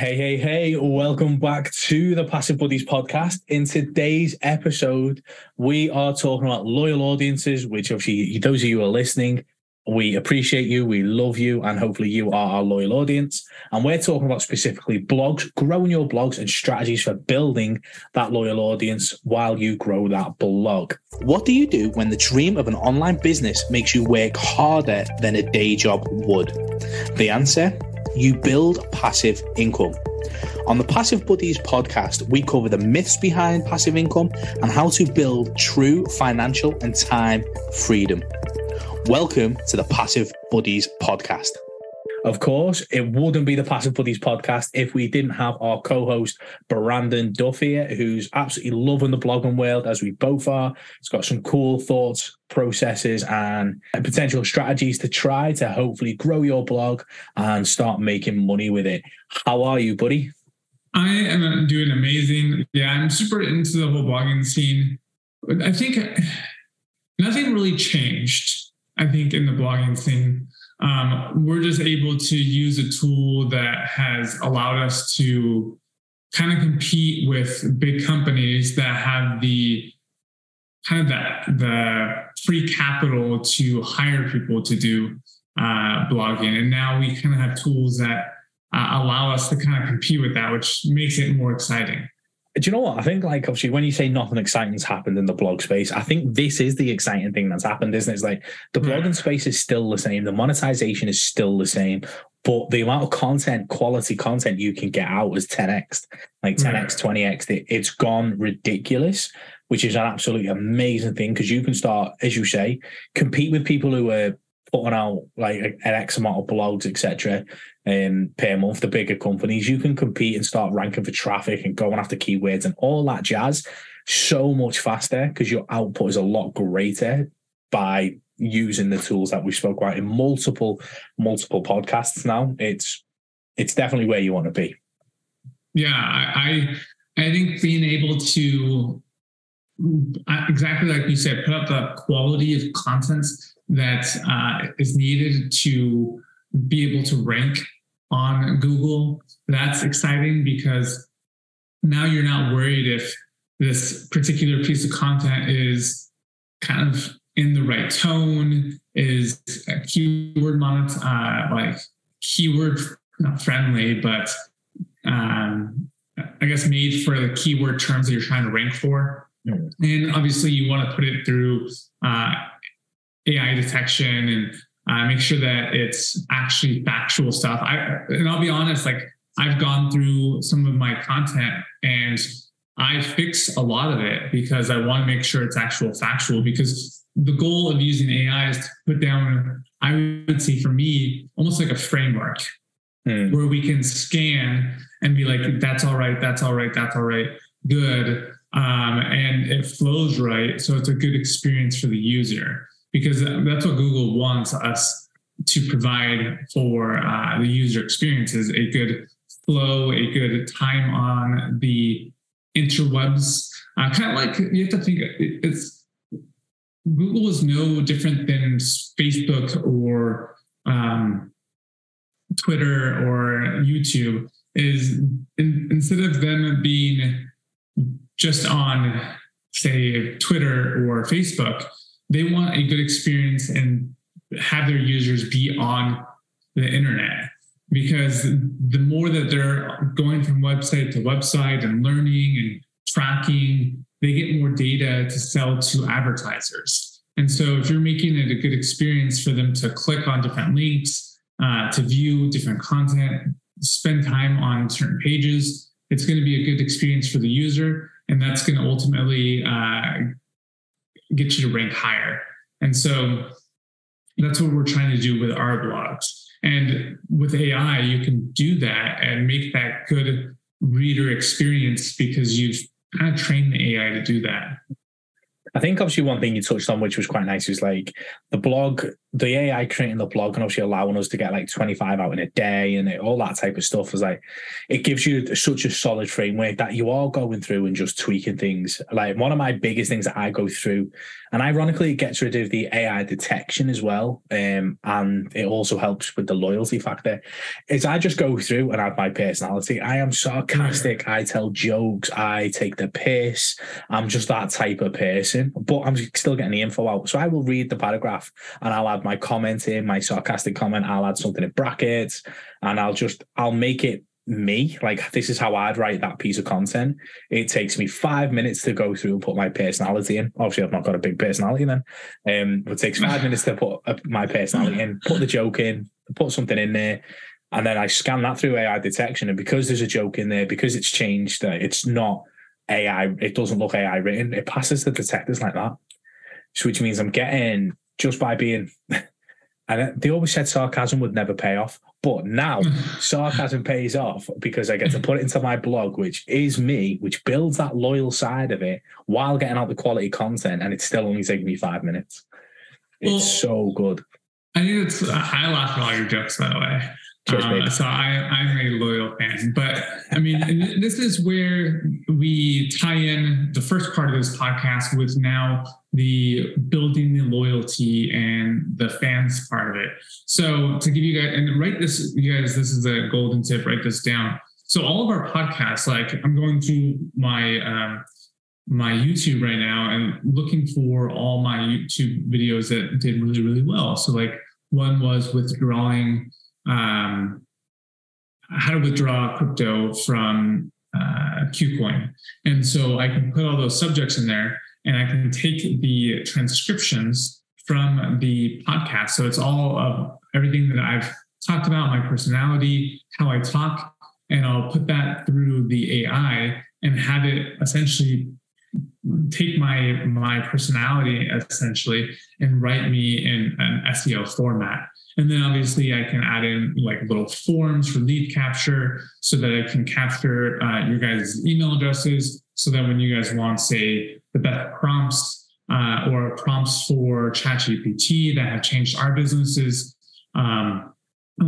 Hey, hey, hey, welcome back to the Passive Buddies podcast. In today's episode, we are talking about loyal audiences, which obviously, those of you who are listening, we appreciate you, we love you, and hopefully you are our loyal audience. And we're talking about specifically blogs, growing your blogs, and strategies for building that loyal audience while you grow that blog. What do you do when the dream of an online business makes you work harder than a day job would? The answer you build passive income. On the Passive Buddies podcast, we cover the myths behind passive income and how to build true financial and time freedom. Welcome to the Passive Buddies podcast. Of course, it wouldn't be the Passive Buddies podcast if we didn't have our co-host Brandon Duffy, who's absolutely loving the blogging world as we both are. He's got some cool thoughts, processes, and potential strategies to try to hopefully grow your blog and start making money with it. How are you, buddy? I am doing amazing. Yeah, I'm super into the whole blogging scene. I think nothing really changed. I think in the blogging scene um, we're just able to use a tool that has allowed us to kind of compete with big companies that have the kind of that the free capital to hire people to do uh, blogging. And now we kind of have tools that uh, allow us to kind of compete with that which makes it more exciting do you know what? I think like obviously when you say nothing exciting's happened in the blog space, I think this is the exciting thing that's happened, isn't it? It's like the hmm. blogging space is still the same, the monetization is still the same, but the amount of content, quality content you can get out is 10x, like hmm. 10x, 20x. It's gone ridiculous, which is an absolutely amazing thing because you can start, as you say, compete with people who are putting out like an X amount of blogs, etc um, per month, the bigger companies, you can compete and start ranking for traffic and going after keywords and all that jazz so much faster because your output is a lot greater by using the tools that we spoke about in multiple, multiple podcasts now. It's it's definitely where you want to be. Yeah, I I think being able to exactly like you said, put up the quality of content that uh, is needed to be able to rank on Google. That's exciting because now you're not worried if this particular piece of content is kind of in the right tone, is keyword monet, uh, like keyword not friendly, but um, I guess made for the keyword terms that you're trying to rank for. Mm. And obviously, you want to put it through uh, AI detection and uh, make sure that it's actually factual stuff. I and I'll be honest, like I've gone through some of my content and I fix a lot of it because I want to make sure it's actual factual. Because the goal of using AI is to put down, I would say for me, almost like a framework hmm. where we can scan and be like, that's all right, that's all right, that's all right, good. Um, and it flows right. So it's a good experience for the user because that's what Google wants us to provide for uh, the user experience is a good flow, a good time on the interwebs. Uh, kind of like you have to think it's Google is no different than Facebook or um, Twitter or YouTube. Is in, instead of them being just on, say, Twitter or Facebook, they want a good experience and have their users be on the internet because the more that they're going from website to website and learning and tracking, they get more data to sell to advertisers. And so, if you're making it a good experience for them to click on different links, uh, to view different content, spend time on certain pages, it's going to be a good experience for the user. And that's going to ultimately uh, get you to rank higher. And so that's what we're trying to do with our blogs. And with AI, you can do that and make that good reader experience because you've kind of trained the AI to do that. I think obviously one thing you touched on, which was quite nice, is like the blog the AI creating the blog and obviously allowing us to get like 25 out in a day and it, all that type of stuff is like it gives you such a solid framework that you are going through and just tweaking things. Like one of my biggest things that I go through, and ironically, it gets rid of the AI detection as well, um, and it also helps with the loyalty factor. Is I just go through and add my personality. I am sarcastic. I tell jokes. I take the piss. I'm just that type of person, but I'm still getting the info out. So I will read the paragraph and I'll add my comment in, my sarcastic comment. I'll add something in brackets and I'll just, I'll make it me. Like, this is how I'd write that piece of content. It takes me five minutes to go through and put my personality in. Obviously, I've not got a big personality then. Um, it takes five minutes to put my personality in, put the joke in, put something in there. And then I scan that through AI detection. And because there's a joke in there, because it's changed, it's not AI, it doesn't look AI written, it passes the detectors like that. So, which means I'm getting just by being, and they always said sarcasm would never pay off. But now sarcasm pays off because I get to put it into my blog, which is me, which builds that loyal side of it while getting out the quality content. And it's still only taking me five minutes. It's well, so good. I think it's, I laugh at all your jokes, by the way. Uh, so I, I'm a loyal fan. But I mean, this is where we tie in the first part of this podcast with now the building the loyalty and the fans part of it. So to give you guys, and write this, you guys, this is a golden tip, write this down. So all of our podcasts, like I'm going through my, um, my YouTube right now and looking for all my YouTube videos that did really, really well. So like one was withdrawing um, how to withdraw crypto from uh, KuCoin. And so I can put all those subjects in there and I can take the transcriptions from the podcast. So it's all of everything that I've talked about, my personality, how I talk, and I'll put that through the AI and have it essentially take my my personality essentially and write me in an SEO format. And then obviously I can add in like little forms for lead capture so that I can capture uh, your guys' email addresses so that when you guys want, say, the best prompts uh, or prompts for ChatGPT that have changed our businesses, um,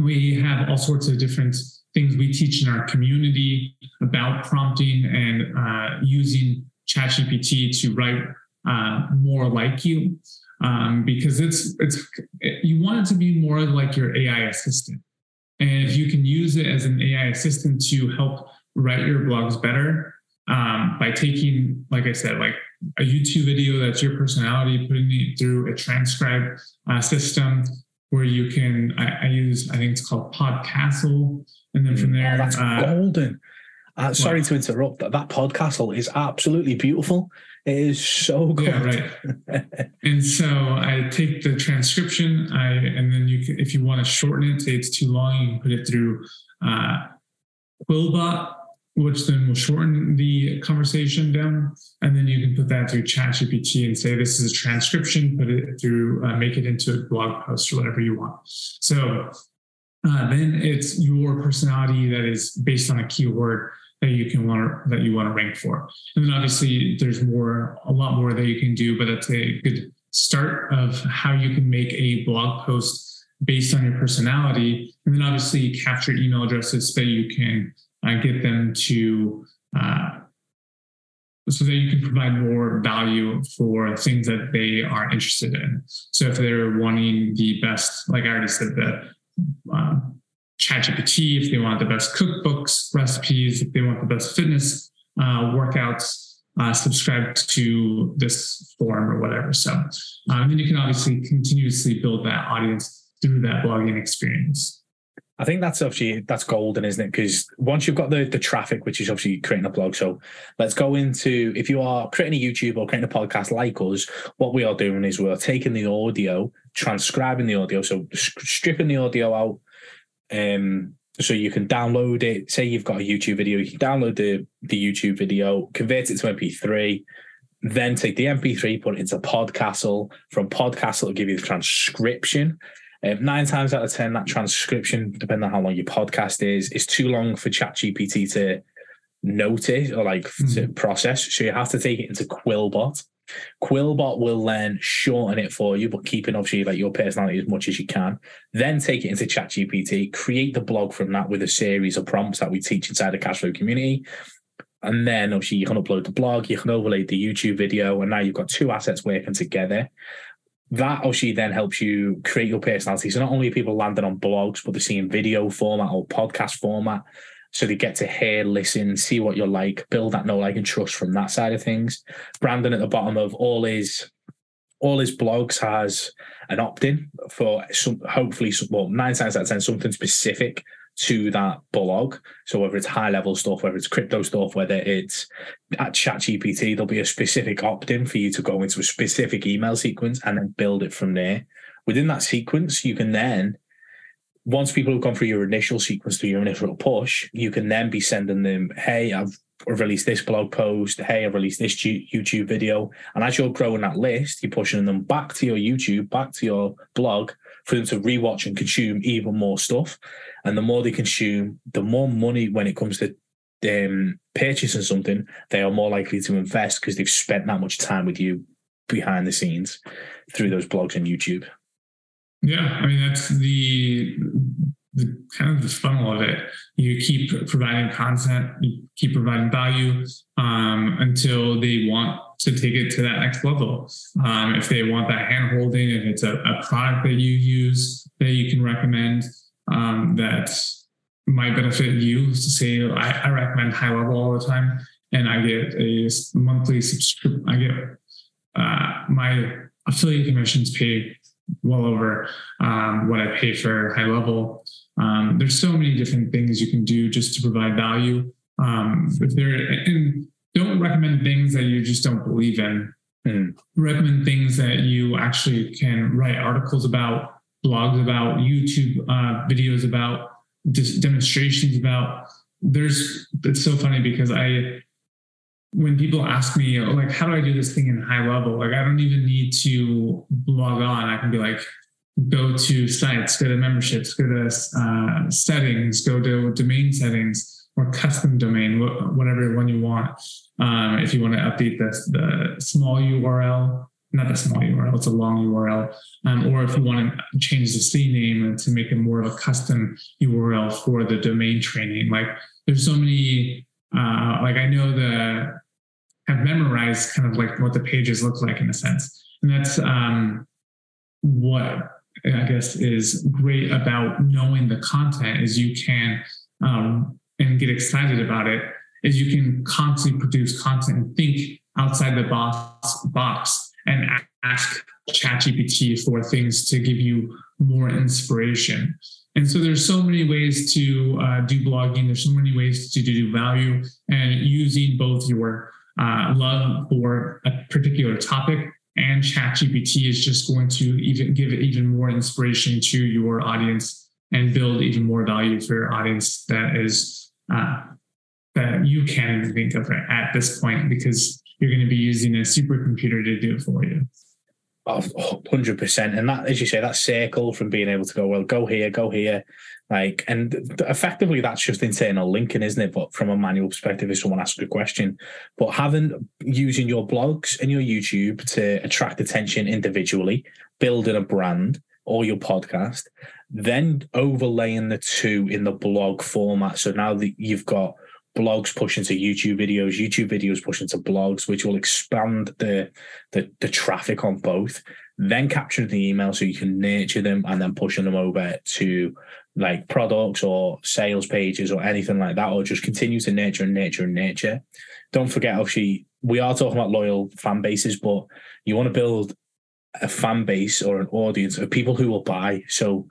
we have all sorts of different things we teach in our community about prompting and uh, using ChatGPT to write uh, more like you um, because it's it's you want it to be more like your AI assistant. And if you can use it as an AI assistant to help write your blogs better um, by taking, like I said, like a YouTube video that's your personality, putting it through a transcribe uh, system where you can, I, I, use, I think it's called Podcastle. And then from mm, there, oh, that's uh, golden. Uh, sorry to interrupt. but that Podcastle is absolutely beautiful. It is so good. Yeah, right. and so I take the transcription, I and then you can, if you want to shorten it, say it's too long, you can put it through uh, Quillbot, which then will shorten the conversation down, and then you can put that through ChatGPT and say this is a transcription, put it through, uh, make it into a blog post or whatever you want. So uh, then it's your personality that is based on a keyword that you can want to, that you want to rank for. And then obviously there's more, a lot more that you can do, but that's a good start of how you can make a blog post based on your personality. And then obviously capture email addresses so that you can uh, get them to, uh, so that you can provide more value for things that they are interested in. So if they're wanting the best, like I already said, the um, ChatGPT, if they want the best cookbooks, recipes, if they want the best fitness uh, workouts, uh, subscribe to this forum or whatever. So, um, and then you can obviously continuously build that audience through that blogging experience. I think that's obviously that's golden, isn't it? Because once you've got the the traffic, which is obviously creating a blog. So let's go into if you are creating a YouTube or creating a podcast like us, what we are doing is we're taking the audio, transcribing the audio, so stripping the audio out, um, so you can download it. Say you've got a YouTube video, you can download the the YouTube video, convert it to MP3, then take the MP3, put it into Podcastle. From Podcastle, it'll give you the transcription. Um, nine times out of ten, that transcription, depending on how long your podcast is, is too long for ChatGPT to notice or like mm-hmm. to process. So you have to take it into Quillbot. Quillbot will then shorten it for you, but keeping obviously like your personality as much as you can. Then take it into ChatGPT, create the blog from that with a series of prompts that we teach inside the Cashflow community. And then obviously you can upload the blog, you can overlay the YouTube video, and now you've got two assets working together. That obviously then helps you create your personality. So not only people landing on blogs, but they're seeing video format or podcast format. So they get to hear, listen, see what you're like, build that know, like, and trust from that side of things. Brandon at the bottom of all his all his blogs has an opt-in for some hopefully well nine times out of ten something specific to that blog. So whether it's high level stuff, whether it's crypto stuff, whether it's at ChatGPT, there'll be a specific opt-in for you to go into a specific email sequence and then build it from there. Within that sequence, you can then once people have gone through your initial sequence through your initial push, you can then be sending them, hey, I've released this blog post, hey, I've released this YouTube video. And as you're growing that list, you're pushing them back to your YouTube, back to your blog for them to rewatch and consume even more stuff. And the more they consume, the more money when it comes to um, purchasing something, they are more likely to invest because they've spent that much time with you behind the scenes through those blogs and YouTube. Yeah, I mean that's the the kind of the funnel of it. You keep providing content, you keep providing value um, until they want to take it to that next level. Um, if they want that hand holding, if it's a, a, product that you use that you can recommend um, that might benefit you. Say I, I recommend high level all the time, and I get a monthly subscription. I get uh, my affiliate commissions paid well over um, what I pay for high level. Um, there's so many different things you can do just to provide value. Um, if there and don't recommend things that you just don't believe in. Mm. Recommend things that you actually can write articles about, blogs about, YouTube uh, videos about, just demonstrations about. There's it's so funny because I when people ask me like how do i do this thing in high level? Like i don't even need to log on. I can be like go to sites go to memberships go to uh, settings go to domain settings or custom domain whatever one you want. Um, if you want to update this the small url not the small url it's a long url um, or if you want to change the city name to make it more of a custom url for the domain training. Like there's so many uh, like I know the have memorized kind of like what the pages look like in a sense. And that's um, what I guess is great about knowing the content is you can um, and get excited about it is you can constantly produce content and think outside the box box and ask ChatGPT for things to give you more inspiration. And so there's so many ways to uh, do blogging. There's so many ways to do value and using both your uh, love for a particular topic. And ChatGPT is just going to even give even more inspiration to your audience and build even more value for your audience that is uh, that you can't even think of at this point because you're going to be using a supercomputer to do it for you. 100% and that as you say that circle from being able to go well go here go here. Like and effectively that's just internal linking isn't it? But from a manual perspective if someone asks a question. But having using your blogs and your youtube to attract attention individually building a brand or your podcast then overlaying the two in the blog format. So now that you've got blogs push into YouTube videos, YouTube videos push into blogs, which will expand the, the the traffic on both. Then capturing the email so you can nurture them and then pushing them over to like products or sales pages or anything like that, or just continue to nurture and nurture and nurture. Don't forget, obviously, we are talking about loyal fan bases, but you want to build a fan base or an audience of people who will buy. So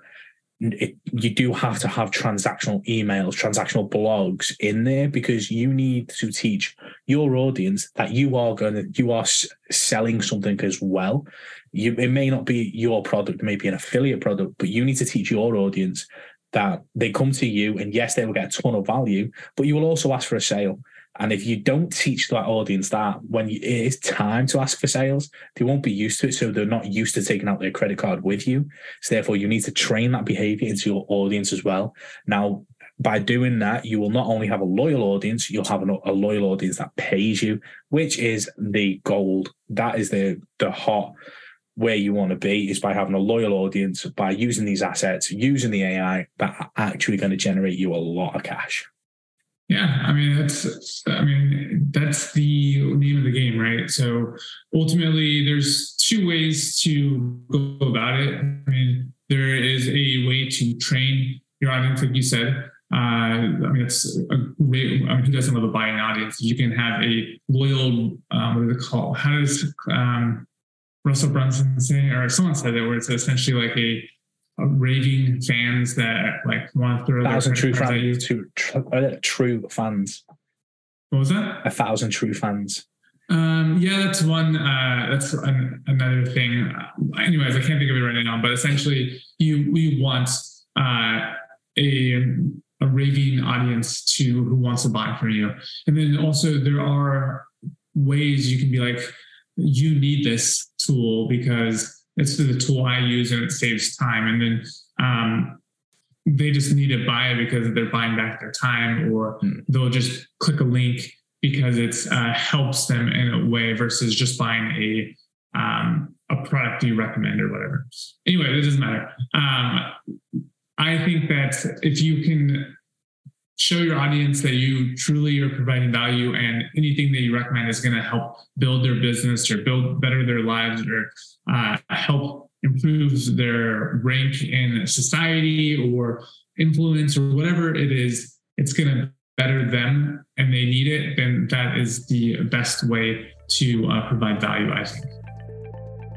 it, you do have to have transactional emails, transactional blogs in there because you need to teach your audience that you are going to you are selling something as well. You, it may not be your product, maybe an affiliate product, but you need to teach your audience that they come to you and yes, they will get a ton of value, but you will also ask for a sale. And if you don't teach that audience that when you, it is time to ask for sales, they won't be used to it. So they're not used to taking out their credit card with you. So therefore, you need to train that behavior into your audience as well. Now, by doing that, you will not only have a loyal audience, you'll have a loyal audience that pays you, which is the gold. That is the the hot where you want to be is by having a loyal audience, by using these assets, using the AI that are actually going to generate you a lot of cash. Yeah, I mean that's I mean that's the name of the game, right? So ultimately, there's two ways to go about it. I mean, there is a way to train your audience, like you said. Uh, I mean, it's a great. I mean, who doesn't love a buying audience? You can have a loyal. Um, what do they call? How does um, Russell Brunson say, or someone said it, where it's essentially like a raving fans that like want to throw thousand true fans. True, uh, true fans. What was that? A thousand true fans. Um, yeah, that's one. Uh, that's an, another thing. Anyways, I can't think of it right now. But essentially, you we want uh, a a raving audience to who wants to buy from you, and then also there are ways you can be like, you need this tool because it's the tool I use and it saves time. And then um, they just need to buy it because they're buying back their time, or mm. they'll just click a link because it uh, helps them in a way versus just buying a um, a product you recommend or whatever. Anyway, it doesn't matter. Um, I think that if you can show your audience that you truly are providing value and anything that you recommend is going to help build their business or build better their lives or uh, help improve their rank in society or influence or whatever it is, it's going to better them and they need it, then that is the best way to uh, provide value, I think.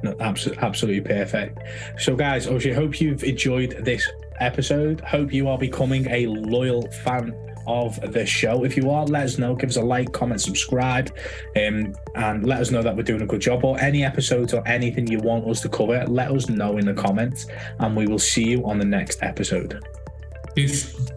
No, absolutely, absolutely perfect. So, guys, obviously, hope you've enjoyed this episode. Hope you are becoming a loyal fan of the show. If you are, let us know. Give us a like, comment, subscribe, um, and let us know that we're doing a good job. Or any episodes or anything you want us to cover, let us know in the comments, and we will see you on the next episode. Peace.